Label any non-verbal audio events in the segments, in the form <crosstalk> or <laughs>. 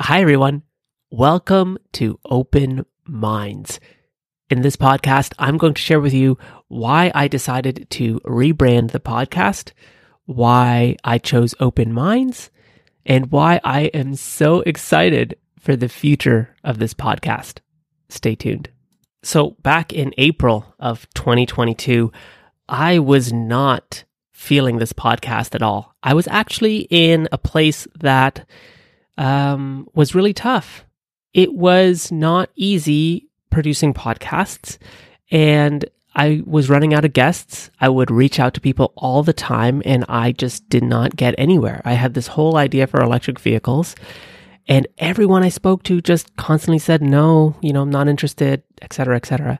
Hi, everyone. Welcome to Open Minds. In this podcast, I'm going to share with you why I decided to rebrand the podcast, why I chose Open Minds, and why I am so excited for the future of this podcast. Stay tuned. So, back in April of 2022, I was not feeling this podcast at all. I was actually in a place that um, was really tough. It was not easy producing podcasts, and I was running out of guests. I would reach out to people all the time, and I just did not get anywhere. I had this whole idea for electric vehicles, and everyone I spoke to just constantly said, no, you know, I'm not interested, etc., etc.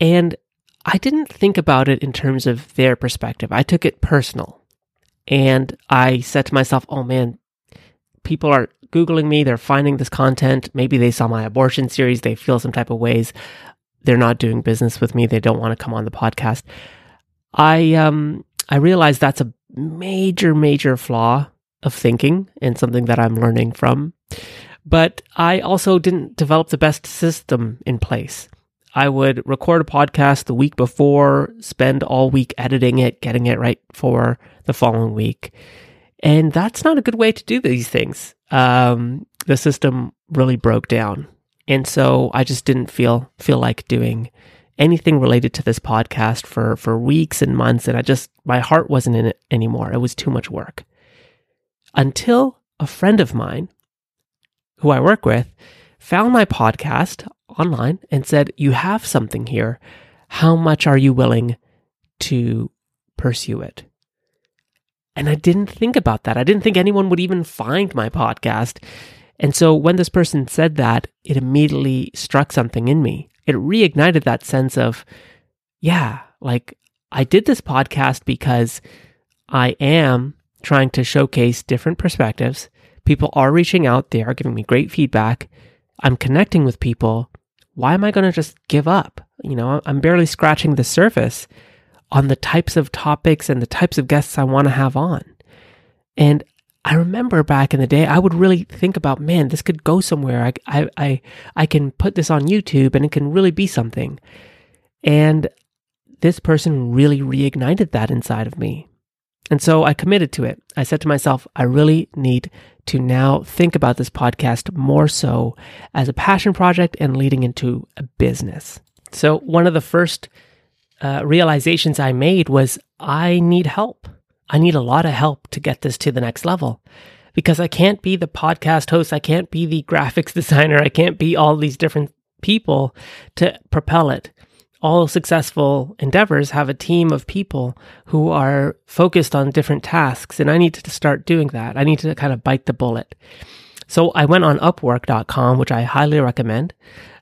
And I didn't think about it in terms of their perspective. I took it personal. And I said to myself, oh man, people are Googling me, they're finding this content. Maybe they saw my abortion series, they feel some type of ways. They're not doing business with me, they don't want to come on the podcast. I um I realize that's a major, major flaw of thinking and something that I'm learning from. But I also didn't develop the best system in place. I would record a podcast the week before, spend all week editing it, getting it right for the following week. And that's not a good way to do these things. Um, the system really broke down. And so I just didn't feel feel like doing anything related to this podcast for for weeks and months and I just my heart wasn't in it anymore. It was too much work. Until a friend of mine who I work with found my podcast online and said, "You have something here. How much are you willing to pursue it?" And I didn't think about that. I didn't think anyone would even find my podcast. And so when this person said that, it immediately struck something in me. It reignited that sense of, yeah, like I did this podcast because I am trying to showcase different perspectives. People are reaching out, they are giving me great feedback. I'm connecting with people. Why am I going to just give up? You know, I'm barely scratching the surface on the types of topics and the types of guests I want to have on. And I remember back in the day, I would really think about, man, this could go somewhere. I, I, I, I can put this on YouTube and it can really be something. And this person really reignited that inside of me. And so I committed to it. I said to myself, I really need to now think about this podcast more so as a passion project and leading into a business. So one of the first uh, realizations I made was I need help. I need a lot of help to get this to the next level because I can't be the podcast host. I can't be the graphics <laughs> designer. I can't be all these different people to propel it. All successful endeavors have a team of people who are focused on different tasks, and I need to start doing that. I need to kind of bite the bullet. So I went on Upwork.com, which I highly recommend.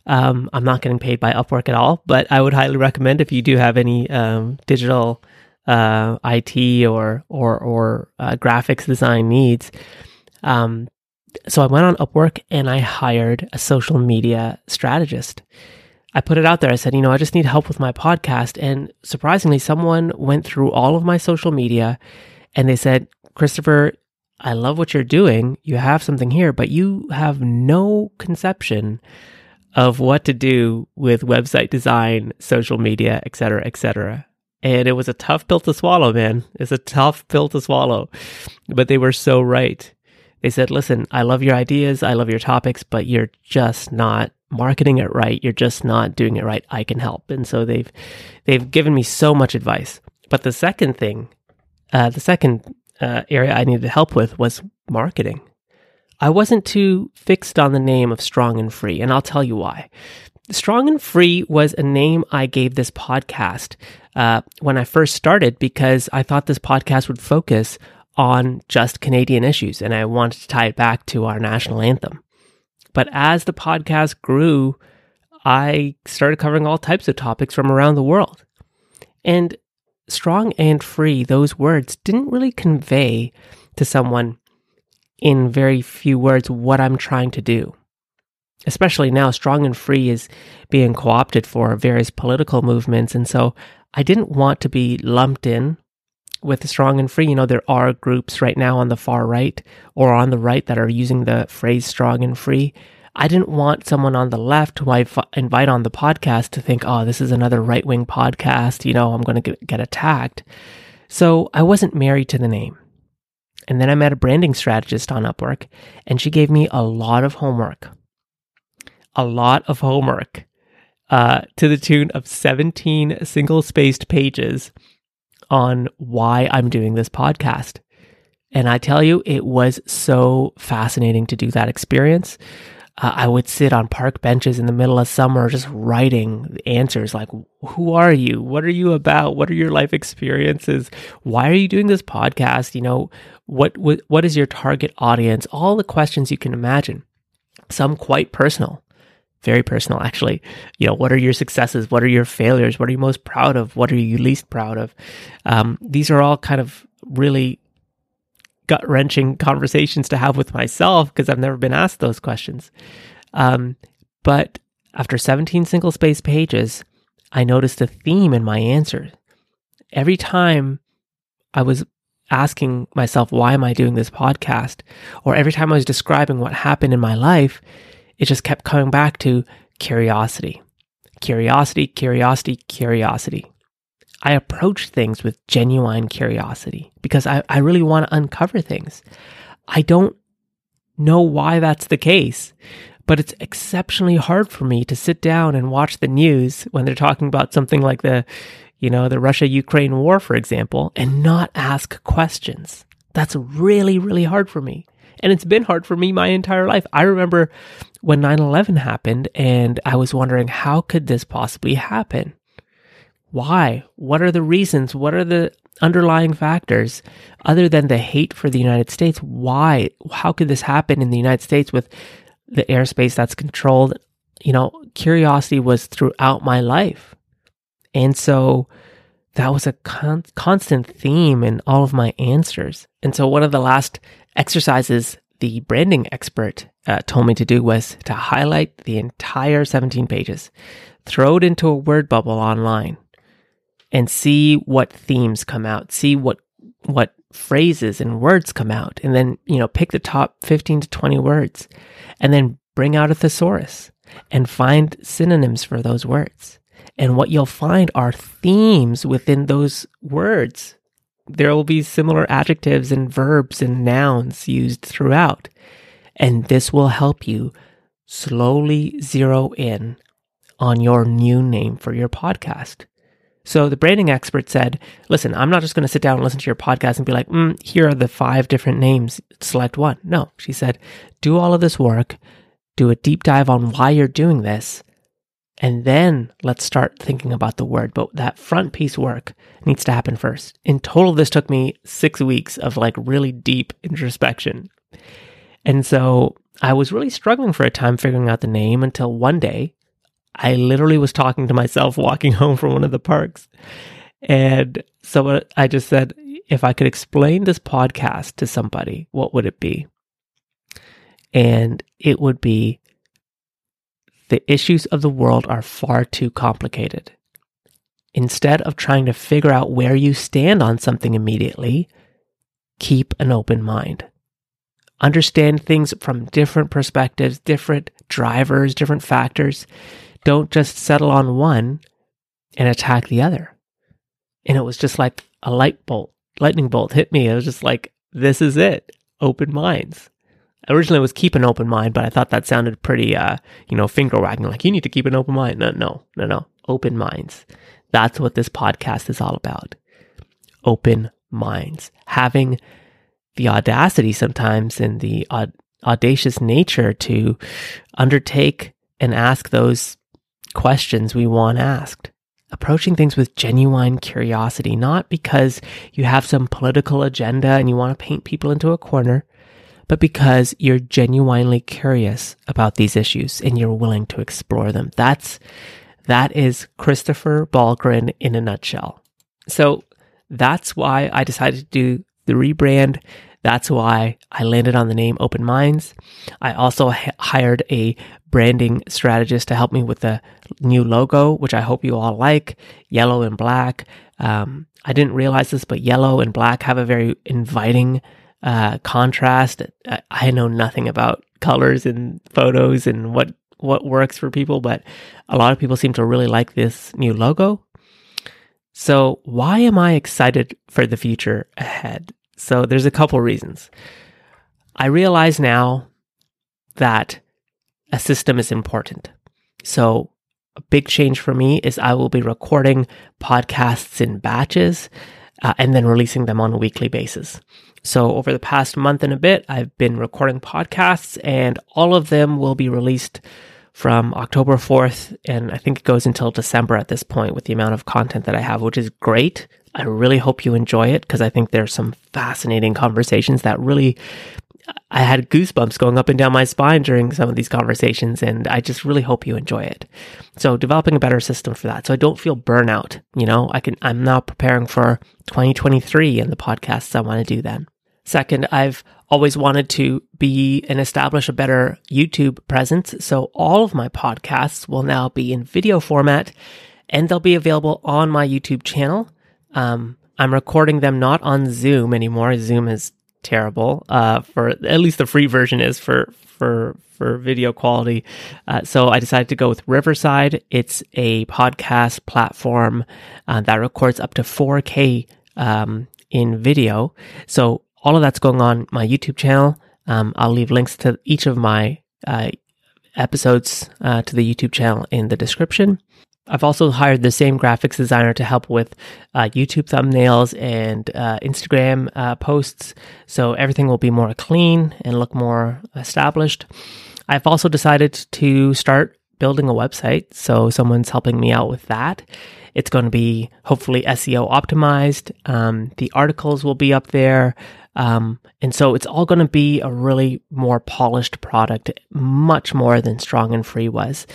Um, I'm not getting paid by Upwork at all, but I would highly recommend if you do have any um, digital uh, IT or or or uh, graphics design needs. Um, so I went on Upwork and I hired a social media strategist. I put it out there. I said, you know, I just need help with my podcast. And surprisingly, someone went through all of my social media and they said, Christopher, I love what you're doing. You have something here, but you have no conception of what to do with website design, social media, etc., etc. And it was a tough pill to swallow, man. It's a tough pill to swallow. But they were so right. They said, listen, I love your ideas, I love your topics, but you're just not marketing it right. You're just not doing it right. I can help. And so they've they've given me so much advice. But the second thing, uh, the second uh, area I needed help with was marketing. I wasn't too fixed on the name of Strong and Free, and I'll tell you why. Strong and Free was a name I gave this podcast uh, when I first started because I thought this podcast would focus on just Canadian issues, and I wanted to tie it back to our national anthem. But as the podcast grew, I started covering all types of topics from around the world. And strong and free, those words didn't really convey to someone in very few words what I'm trying to do. Especially now, strong and free is being co opted for various political movements. And so I didn't want to be lumped in with strong and free, you know, there are groups right now on the far right or on the right that are using the phrase strong and free. I didn't want someone on the left who I invite on the podcast to think, oh, this is another right wing podcast. You know, I'm going to get attacked. So I wasn't married to the name. And then I met a branding strategist on Upwork, and she gave me a lot of homework. A lot of homework uh, to the tune of 17 single spaced pages on why I'm doing this podcast. And I tell you, it was so fascinating to do that experience. Uh, I would sit on park benches in the middle of summer just writing answers like, Who are you? What are you about? What are your life experiences? Why are you doing this podcast? You know, what, what, what is your target audience? All the questions you can imagine, some quite personal very personal actually you know what are your successes what are your failures what are you most proud of what are you least proud of um, these are all kind of really gut wrenching conversations to have with myself because I've never been asked those questions. Um, but after 17 single space pages, I noticed a theme in my answers. Every time I was asking myself, why am I doing this podcast? Or every time I was describing what happened in my life, it just kept coming back to curiosity. Curiosity, curiosity, curiosity. I approach things with genuine curiosity because I, I really want to uncover things. I don't know why that's the case, but it's exceptionally hard for me to sit down and watch the news when they're talking about something like the, you know, the Russia Ukraine war, for example, and not ask questions. That's really, really hard for me. And it's been hard for me my entire life. I remember when 9 11 happened and I was wondering, how could this possibly happen? Why? What are the reasons? What are the underlying factors other than the hate for the United States? Why? How could this happen in the United States with the airspace that's controlled? You know, curiosity was throughout my life. And so that was a con- constant theme in all of my answers. And so one of the last exercises the branding expert uh, told me to do was to highlight the entire 17 pages, throw it into a word bubble online, and see what themes come out, see what what phrases and words come out, and then you know pick the top 15 to 20 words, and then bring out a thesaurus and find synonyms for those words. And what you'll find are themes within those words. There will be similar adjectives and verbs and nouns used throughout. And this will help you slowly zero in on your new name for your podcast. So the branding expert said, listen, I'm not just going to sit down and listen to your podcast and be like, mm, here are the five different names, select one. No, she said, do all of this work, do a deep dive on why you're doing this, and then let's start thinking about the word. But that front piece work needs to happen first. In total, this took me six weeks of like really deep introspection. And so I was really struggling for a time figuring out the name until one day I literally was talking to myself walking <laughs> home from one of the parks. And so I just said, if I could explain this podcast to somebody, what would it be? And it would be the issues of the world are far too complicated. Instead of trying to figure out where you stand on something immediately, keep an open mind. Understand things from different perspectives, different drivers, different factors, don't just settle on one and attack the other. And it was just like a light bolt, lightning bolt hit me. It was just like, this is it. Open minds. Originally, it was keep an open mind, but I thought that sounded pretty, uh, you know, finger wagging. Like you need to keep an open mind. No, no, no, no. Open minds. That's what this podcast is all about. Open minds. Having the audacity sometimes and the aud- audacious nature to undertake and ask those questions we want asked. Approaching things with genuine curiosity, not because you have some political agenda and you want to paint people into a corner, but because you're genuinely curious about these issues and you're willing to explore them. That's, that is Christopher Balkaran in a nutshell. So that's why I decided to do the rebrand. That's why I landed on the name Open Minds. I also h- hired a branding strategist to help me with the new logo, which I hope you all like yellow and black. Um, I didn't realize this, but yellow and black have a very inviting uh, contrast. I, I know nothing about colors and photos and what what works for people, but a lot of people seem to really like this new logo. So, why am I excited for the future ahead? So, there's a couple reasons. I realize now that a system is important. So, a big change for me is I will be recording podcasts in batches uh, and then releasing them on a weekly basis. So, over the past month and a bit, I've been recording podcasts, and all of them will be released from October 4th. And I think it goes until December at this point with the amount of content that I have, which is great. I really hope you enjoy it because I think there's some fascinating conversations that really I had goosebumps going up and down my spine during some of these conversations, and I just really hope you enjoy it. So, developing a better system for that, so I don't feel burnout. You know, I can. I'm now preparing for 2023 and the podcasts I want to do then. Second, I've always wanted to be and establish a better YouTube presence. So all of my podcasts will now be in video format and they'll be available on my YouTube channel. Um, I'm recording them not on Zoom anymore. Zoom is terrible. Uh, for at least the free version is for for for video quality. Uh, so I decided to go with Riverside. It's a podcast platform uh, that records up to 4K um, in video. So all of that's going on my YouTube channel. Um, I'll leave links to each of my uh, episodes uh, to the YouTube channel in the description. I've also hired the same graphics designer to help with uh, YouTube thumbnails and uh, Instagram uh, posts, so everything will be more clean and look more established. I've also decided to start building a website, so someone's helping me out with that. It's going to be hopefully SEO optimized. Um, the articles will be up there. Um, and so it's all going to be a really more polished product, much more than Strong and Free was.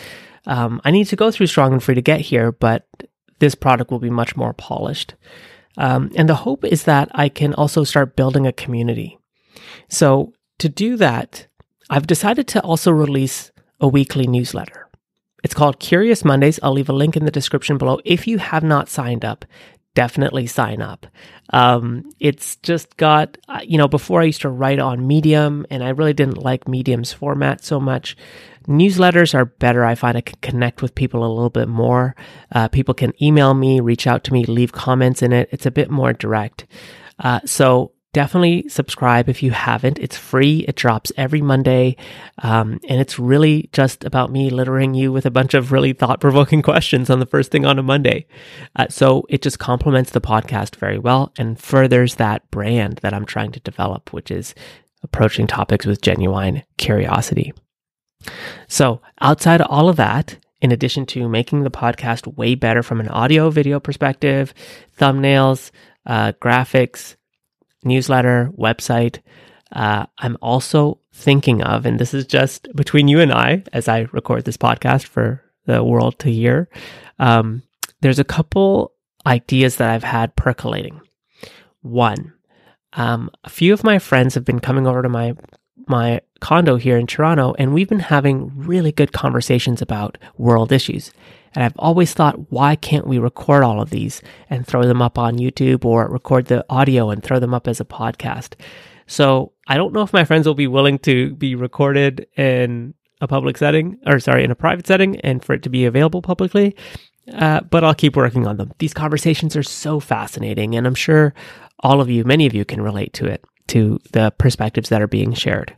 Um, I need to go through Strong and Free to get here, but this product will be much more polished. Um, and the hope is that I can also start building a community. So to do that, I've decided to also release a weekly newsletter. It's called Curious Mondays. I'll leave a link in the description below. If you have not signed up, definitely sign up. Um, it's just got, uh, you know, before I used to write on Medium and I really didn't like Medium's format so much. Newsletters are better. I find I can connect with people a little bit more. Uh, people can email me, reach out to me, leave comments in it. It's a bit more direct. Uh, so definitely subscribe if you haven't. It's free. It drops every Monday. Um, and it's really just about me littering you with a bunch of really thought provoking <laughs> questions on the first thing on a Monday. Uh, so it just complements the podcast very well and furthers that brand that I'm trying to develop, which is approaching topics with genuine curiosity. So outside of all of that, in addition to making the podcast way better from an audio video perspective, thumbnails, uh, graphics, newsletter, website. Uh, I'm also thinking of, and this is just between you and I as I record this podcast for the world to hear. Um, there's a couple ideas that I've had percolating. One, um, a few of my friends have been coming over to my my condo here in Toronto, and we've been having really good conversations about world issues. And I've always thought, why can't we record all of these and throw them up on YouTube or record the audio and throw them up as a podcast? So I don't know if my friends will be willing to be recorded in a public setting, or sorry, in a private setting and for it to be available publicly. Uh, but I'll keep working on them. These conversations are so fascinating, and I'm sure all of you, many of you, can relate to it, to the perspectives that are being shared.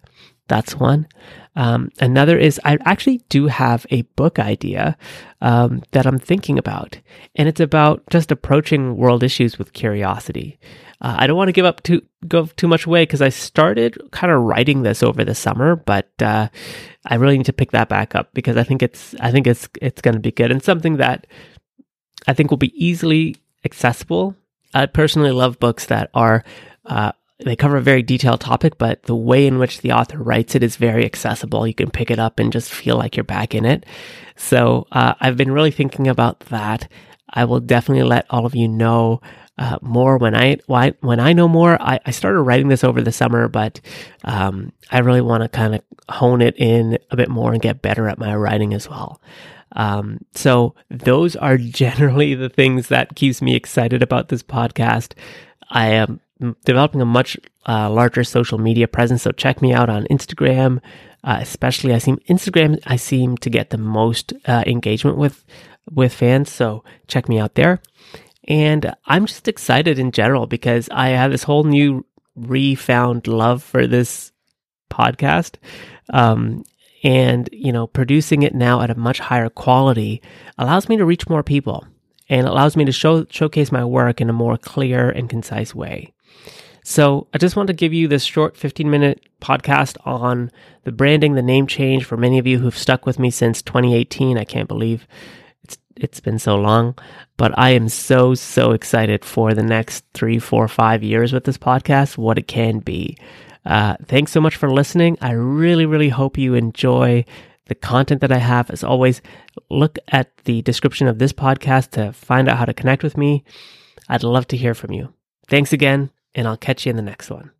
That's one. Um, another is I actually do have a book idea um, that I'm thinking about, and it's about just approaching world issues with curiosity. Uh, I don't want to give up too go too much away because I started kind of writing this over the summer, but uh, I really need to pick that back up because I think it's I think it's it's going to be good and something that I think will be easily accessible. I personally love books that are uh, they cover a very detailed topic, but the way in which the author writes it is very accessible. You can pick it up and just feel like you're back in it. So uh, I've been really thinking about that. I will definitely let all of you know uh, more when I when I know more. I, I started writing this over the summer, but um, I really want to kind of hone it in a bit more and get better at my writing as well. Um, so those are <laughs> generally the things that keeps me excited about this podcast. I am developing a much uh, larger social media presence, so check me out on Instagram. Uh, especially, I seem Instagram. I seem to get the most uh, engagement with with fans, so check me out there. And I'm just excited in general because I have this whole new refound love for this podcast. Um, and, you know, producing it now at a much higher quality allows me to reach more people and allows me to show, showcase my work in a more clear and concise way. So I just want to give you this short 15 minute podcast on the branding, the name change for many of you who've stuck with me since 2018. I can't believe it's, it's been so long, but I am so, so excited for the next three, four, five years with this podcast, what it can be. Uh, thanks so much for listening. I really, really hope you enjoy the content that I have. As always, look at the description of this podcast to find out how to connect with me. I'd love to hear from you. Thanks again, and I'll catch you in the next one.